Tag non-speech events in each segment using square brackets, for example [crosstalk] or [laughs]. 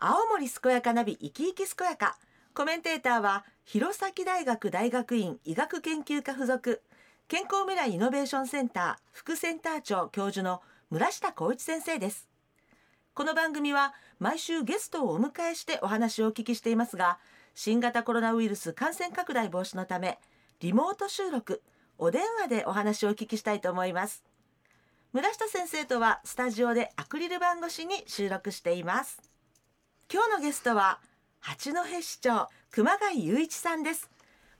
青森健やかナビ生き生き健やか。コメンテーターは弘前大学大学院医学研究科附属。健康未来イノベーションセンター副センター長教授の村下光一先生です。この番組は毎週ゲストをお迎えしてお話をお聞きしていますが新型コロナウイルス感染拡大防止のためリモート収録お電話でお話をお聞きしたいと思います。村下先生とはスタジオでアクリル板越しに収録しています。今日のゲストは八戸市長熊谷雄一さんです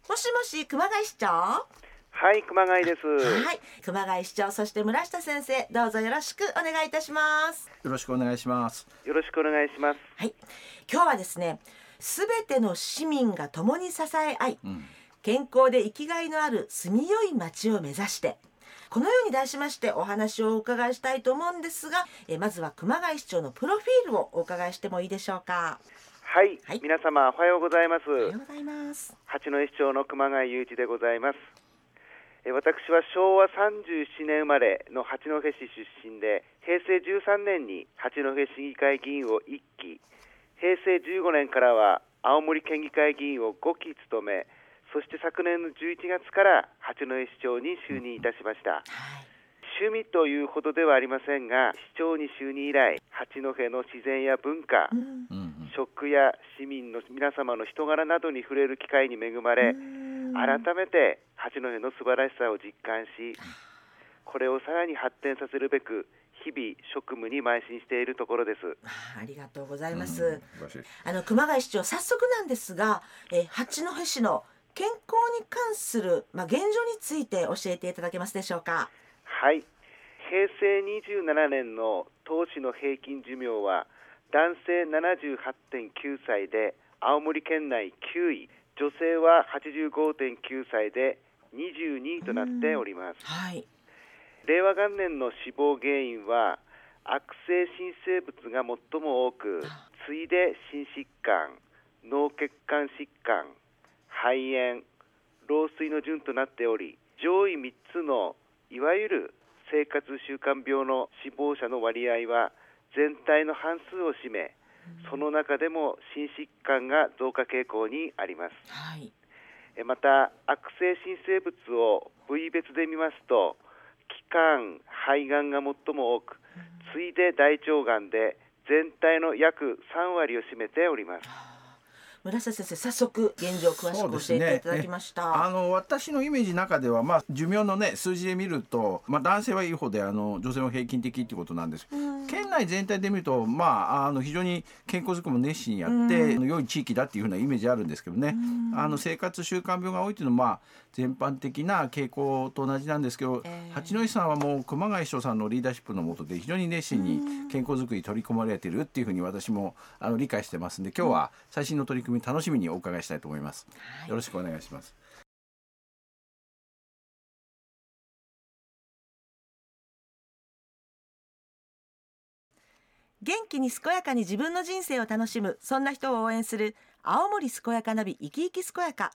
もしもし熊谷市長？はい、熊谷です。はい熊谷市長そして村下先生どうぞよろしくお願いいたしますよろしくお願いします。よろしくお願いします。はい今日はですねすべての市民が共に支え合い、ん健康で生きがいのある住みよい街を目指してこのように題しましてお話をお伺いしたいと思うんですがえまずは熊谷市長のプロフィールをお伺いしてもいいでしょうか？はい、はい皆様おはようございます。おはようございます八戸市長の熊谷雄一でございます。え私は昭和37年生まれの八戸市出身で、平成13年に八戸市議会議員を1期、平成15年からは青森県議会議員を5期務め、そして昨年の11月から八戸市長に就任いたしました。はい。趣味というほどではありませんが、市長に就任以来、八戸の自然や文化、うん。うん食や市民の皆様の人柄などに触れる機会に恵まれ、うん。改めて八戸の素晴らしさを実感し、これをさらに発展させるべく、日々職務に邁進しているところです。あありがとうございます、うん。あの熊谷市長早速なんですが、えー八戸市の健康に関するまあ現状について教えていただけますでしょうか？はい。平成27年の当市の平均寿命は、男性78.9歳で青森県内9位、女性は85.9歳で22位となっております。はい。令和元年の死亡原因は悪性新生物が最も多く次いで心疾患脳血管疾患肺炎老衰の順となっており上位3つのいわゆる生活習慣病の死亡者の割合は全体の半数を占めその中でも心疾患が増加傾向にあります。はい。えまた悪性新生物を部位別で見ますと気管肺がんが最も多く次いで大腸がんで全体の約3割を占めております村瀬先生早速現状を詳しく教えていただきました、あの私のイメージの中では、まあ、寿命のね数字で見ると、まあ、男性はいい方であの女性は平均的ってことなんです。県内全体で見ると、まあ、あの非常に健康づくりも熱心にやって、良い地域だっていうふうなイメージあるんですけどね、あの生活習慣病が多いっていうのは、まあ、全般的な傾向と同じなんですけど、えー八戸さんはもう熊谷市長さんのリーダーシップのもとで非常に熱心に健康づくりに取り組まれてるっていうふうに私もあの理解してますんで今日は最新の取り組み楽しみにお伺いしたいと思います。よろしくお願いします。元気に健やかに自分の人生を楽しむそんな人を応援する青森健やかナビ生き生き健やか。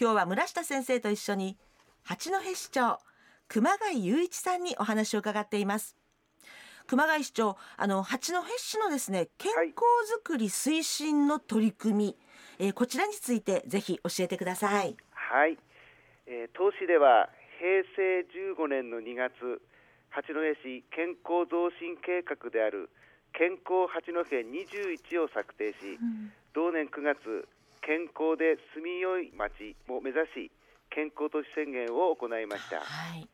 今日は村下先生と一緒に八戸市長熊谷雄一さんにお話を伺っています。熊谷市長あの八戸市のですね健康づくり推進の取り組み、えーこちらについてぜひ教えてください。はい、えー、当市では平成15年の2月八戸市健康増進計画である健康八戸21を策定し、同年9月健康で住みよい町を目指し健康都市宣言を行いました。はい。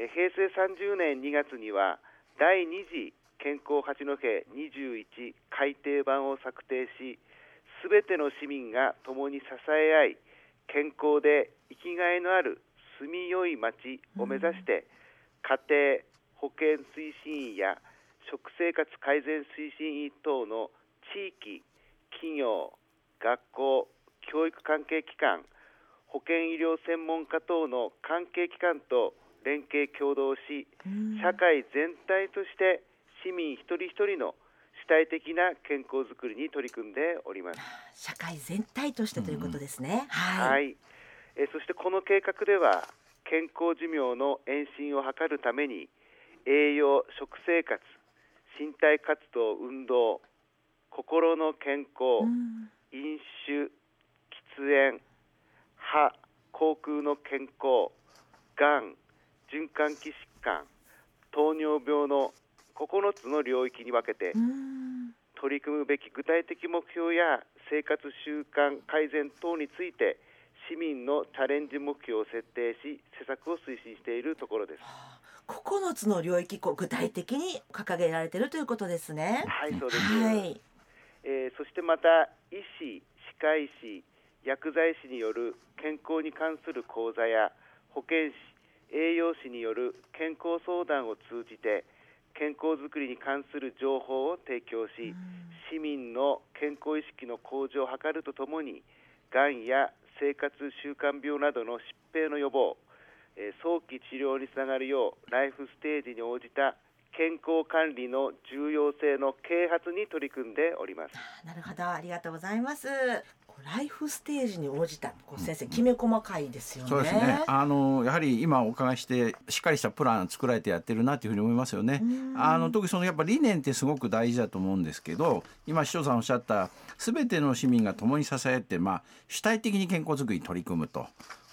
えー平成30年2月には第2次健康八戸21改訂版を策定しすべての市民が共に支え合い健康で生きがいのある住みよい町を目指して、家庭保健推進員や食生活改善推進員等の地域企業学校教育関係機関保健医療専門家等の関係機関と連携協働し、社会全体として市民一人一人の主体的な健康づくりに取り組んでおります。社会全体としてということですね、は、はい。い。えーそしてこの計画では健康寿命の延伸を図るために栄養食生活身体活動運動心の健康、うん飲酒喫煙歯口腔の健康がん循環器疾患糖尿病の9つの領域に分けてうん取り組むべき具体的目標や生活習慣改善等について市民のチャレンジ目標を設定し施策を推進しているところです。9つの領域こう具体的に掲げられているということですね。はい、そうです。はい。えーそしてまた医師、歯科医師、薬剤師による健康に関する講座や保健師、栄養士による健康相談を通じて健康づくりに関する情報を提供し、市民の健康意識の向上を図るとともにがんや生活習慣病などの疾病の予防、えー早期治療につながるようライフステージに応じた健康管理の重要性の啓発に取り組んでおります。なるほど、ありがとうございます。ライフステージに応じた、こう先生、きめ細かいですよね。そうですね。あのやはり今お伺いしてしっかりしたプラン作られてやってるなというふうに思いますよね。あの特にそのやっぱ理念ってすごく大事だと思うんですけど、今市長さんおっしゃったすべての市民が共に支え合ってまあ主体的に健康づくりに取り組むと。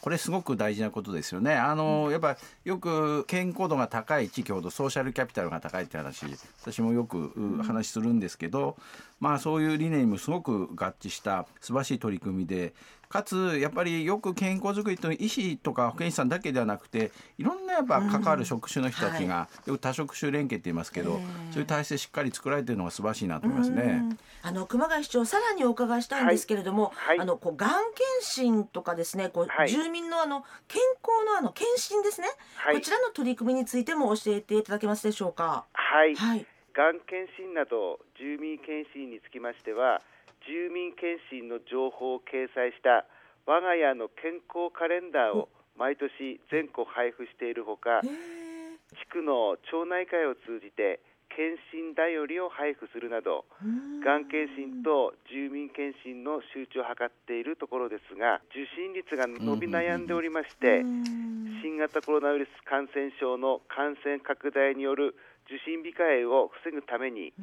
これすごく大事なことですよね。あの、やっぱよく健康度が高い地域ほどソーシャルキャピタルが高いって話、私もよくう話するんですけど、まあそういう理念にもすごく合致した素晴らしい取り組みで、かつやっぱりよく健康づくりというのは医師とか保健師さんだけではなくていろんなやっぱ関わる職種の人たちが、よく多職種連携って言いますけど、そういう体制しっかり作られているのが素晴らしいなと思いますね。あの熊谷市長さらにお伺いしたいんですけれども、はい。はい。あのこうがん検診とかですねこう、はい。住民のあの健康のあの検診ですね、はい。こちらの取り組みについても教えていただけますでしょうか？はい、はいがん検診など住民検診につきましては住民検診の情報を掲載した我が家の健康カレンダーを毎年全国配布しているほか地区の町内会を通じて検診だよりを配布するなどうん。がん検診と住民検診の周知を図っているところですが受診率が伸び悩んでおりましてうん。新型コロナウイルス感染症の感染拡大による受診控えを防ぐために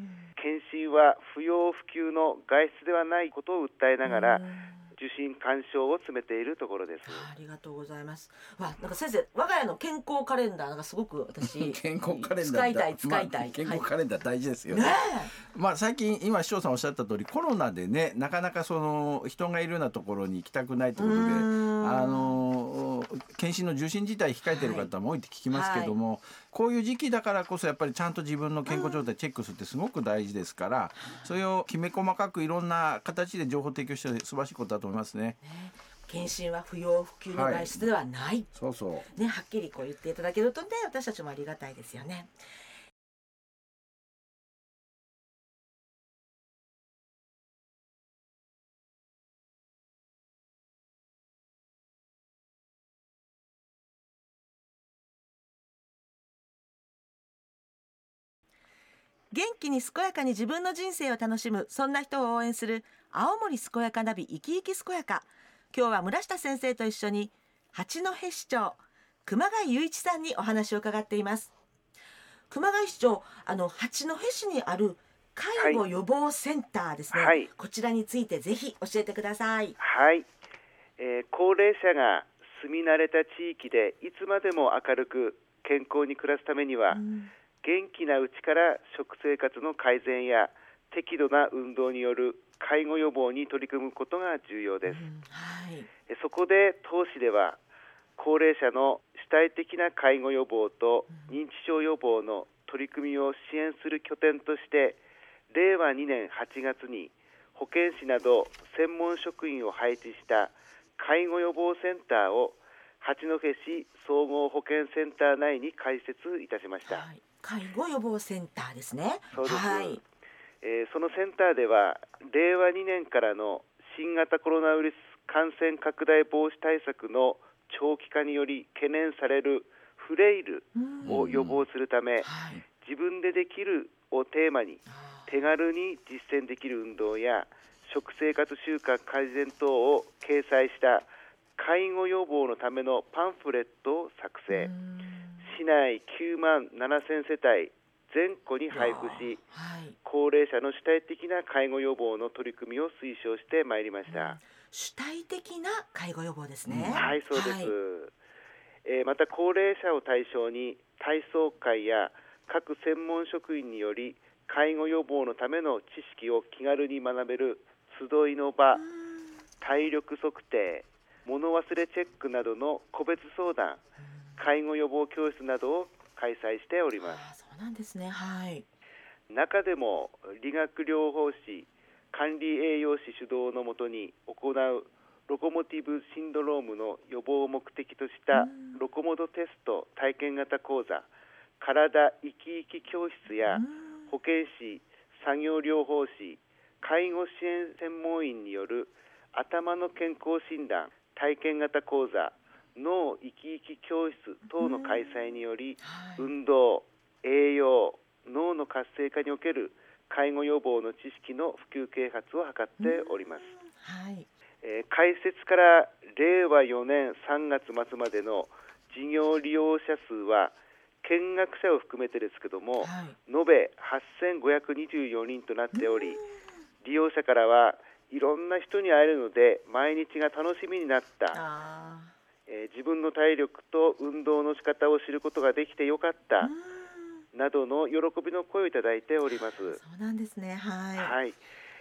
検診は不要不急の外出ではないことを訴えながらうん受診勧奨を詰めているところです。ありがとうございます。わ、なんか先生、我が家の健康カレンダーなんかすごく私 [laughs] 健康カレンダー使いたい使いたい。まあ健康はカレンダー大事ですよい、ね。ねまあ最近今市長さんおっしゃった通りコロナでねなかなかその人がいるようなところに行きたくないということであの検診の受診自体控えてる方も多いって聞きますけども、こういう時期だからこそやっぱりちゃんと自分の健康状態チェックするってすごく大事ですから、それをきめ細かくいろんな形で情報提供して素晴らしいことだと思いますね。え、ね検診は不要不急の外出ではない。そうそうね、はっきりこう言っていただけるとね、私たちもありがたいですよね。元気に健やかに自分の人生を楽しむそんな人を応援する青森健やかナビ生き生き健やか。今日は村下先生と一緒に八戸市長熊谷雄一さんにお話を伺っています。熊谷市長あの八戸市にある介護予防センターですね、はい。こちらについてぜひ教えてください。はい、えー高齢者が住み慣れた地域でいつまでも明るく健康に暮らすためには、うん元気なうちから食生活の改善や適度な運動による介護予防に取り組むことが重要です。うんはいえそこで当市では高齢者の主体的な介護予防と認知症予防の取り組みを支援する拠点として令和2年8月に保健師など専門職員を配置した介護予防センターを八戸市総合保健センター内に開設いたしました。はい、介護予防センターですね。す。はい。えーそのセンターでは令和2年からの新型コロナウイルス感染拡大防止対策の長期化により懸念されるフレイルうん。を予防するため、はい。自分でできるをテーマにあ手軽に実践できる運動や食生活習慣改善等を掲載した介護予防のためのパンフレットを作成、市内9万7000世帯全戸に配布しはい。高齢者の主体的な介護予防の取り組みを推奨してまいりました、主体的な介護予防ですね、はいそうです、はい。えーまた高齢者を対象に体操会や各専門職員により介護予防のための知識を気軽に学べる集いの場体力測定物忘れチェックなどの個別相談介護予防教室などを開催しております。そうなんですね。はい。中でも理学療法士管理栄養士主導のもとに行うロコモティブシンドロームの予防を目的としたうん。ロコモドテスト体験型講座体生き生き教室やうん。保健師作業療法士介護支援専門員による頭の健康診断体験型講座脳生き生き教室等の開催によりはい。運動、栄養、脳の活性化における介護予防の知識の普及啓発を図っております、はい。えー開設から令和4年3月末までの事業利用者数は見学者を含めてですけども、はい。延べ8524人となっており、利用者からはいろんな人に会えるので毎日が楽しみになった、あえー自分の体力と運動の仕方を知ることができてよかった、などの喜びの声をいただいております。そうなんですね。はい。はい、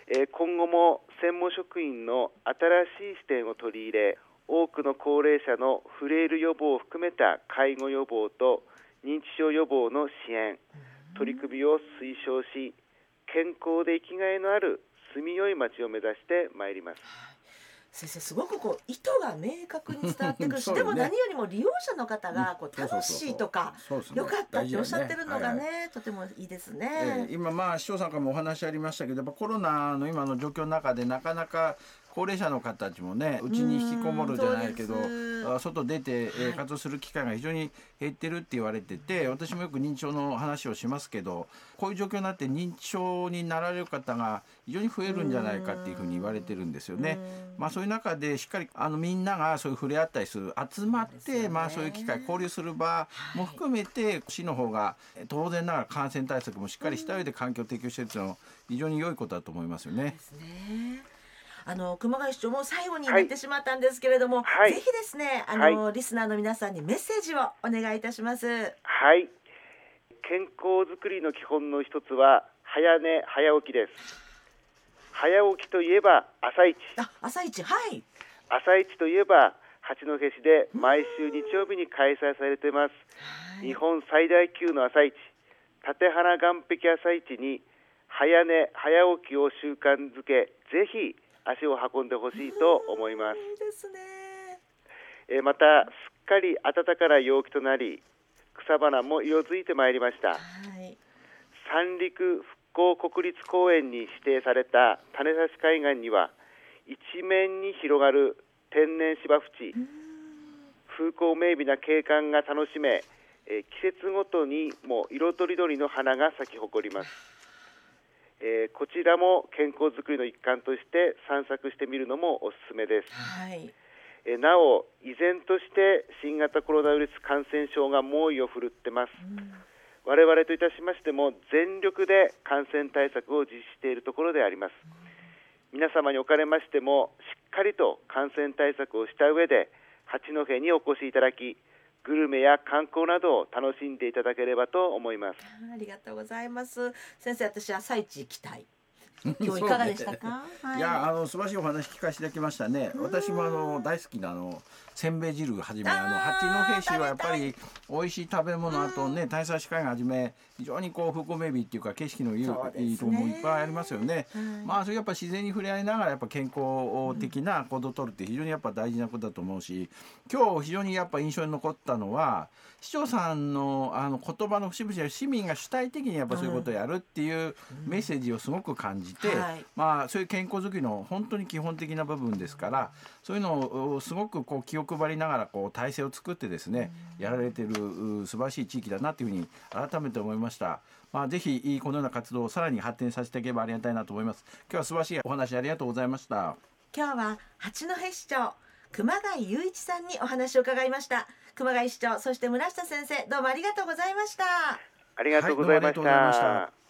えー今後も専門職員の新しい視点を取り入れ、多くの高齢者のフレイル予防を含めた介護予防と認知症予防の支援、取り組みを推奨し、健康で生きがいのある住みよい街を目指してまいります。先生すごくこう意図が明確に伝わってくるし、ね。でも何よりも利用者の方がこう楽しいとかそうですね良かったっておっしゃってるのがね大事だよとてもいいですえね。ー今まあ市長さんからもお話ありましたけどやっぱコロナの今の状況の中でなかなか高齢者の方たちもねうちに引きこもるじゃないけど外出て、活動する機会が非常に減ってるって言われてて私もよく認知症の話をしますけどこういう状況になって認知症になられる方が非常に増えるんじゃないかっていうふうに言われてるんですよね。まあそういう中でしっかりあのみんながそういう触れ合ったりする集まって、まあそういう機会交流する場も含めて、市の方がえ当然ながら感染対策もしっかりした上で環境を提供してるっていうのは非常に良いことだと思いますよね。あの熊谷市長も最後になってしまったんですけれども、はい。ぜひですねあの、リスナーの皆さんにメッセージをお願いいたします。はい、健康づくりの基本の一つは早寝早起きです。早起きといえば朝一。あ朝一。はい。朝市といえば八戸市で毎週日曜日に開催されています、はい。日本最大級の朝市立花岸壁朝市に早寝早起きを習慣づけぜひ足を運んでほしいと思います。えーまたすっかり暖かな陽気となり草花も色づいてまいりました。はい。三陸復興国立公園に指定された種差海岸には一面に広がる天然芝生地。風光明媚な景観が楽しめ、えー季節ごとにも色とりどりの花が咲き誇ります、えーこちらも健康づくりの一環として散策してみるのもおすすめです。はい。えーなお依然として新型コロナウイルス感染症が猛威を振るってます。我々といたしましても全力で感染対策を実施しているところであります。皆様におかれましてもしっかりと感染対策をした上で八戸にお越しいただきグルメや観光などを楽しんでいただければと思いますありがとうございます。先生、私朝一行きたい。今日いかがでしたか？はい。やあの素晴らしいお話聞かせていただきましたね。私もあの大好きなあのせんべい汁はじめあの八戸市はやっぱり美味しい食べ物あとね大佐歯科医はじめ非常にこう風光明媚っていうか景色のいい,、とこもいっぱいありますよね。はいまあそれやっぱ自然に触れ合いながらやっぱ健康的な行動をとるって非常にやっぱ大事なことだと思うし今日非常にやっぱ印象に残ったのは市長さんのあの言葉の節々で市民が主体的にやっぱそういうことをやるっていうメッセージをすごく感じて、はいまあそういう健康づくりの本当に基本的な部分ですからそういうのをすごくこう気を配りながらこう体制を作ってですねやられてるう素晴らしい地域だなというふうに改めて思いました。まあぜひこのような活動をさらに発展させていけばありがたいなと思います。今日は素晴らしいお話ありがとうございました。今日は八戸市長熊谷雄一さんにお話を伺いました熊谷市長そして村下先生どうもありがとうございましたあありがとうございました。はい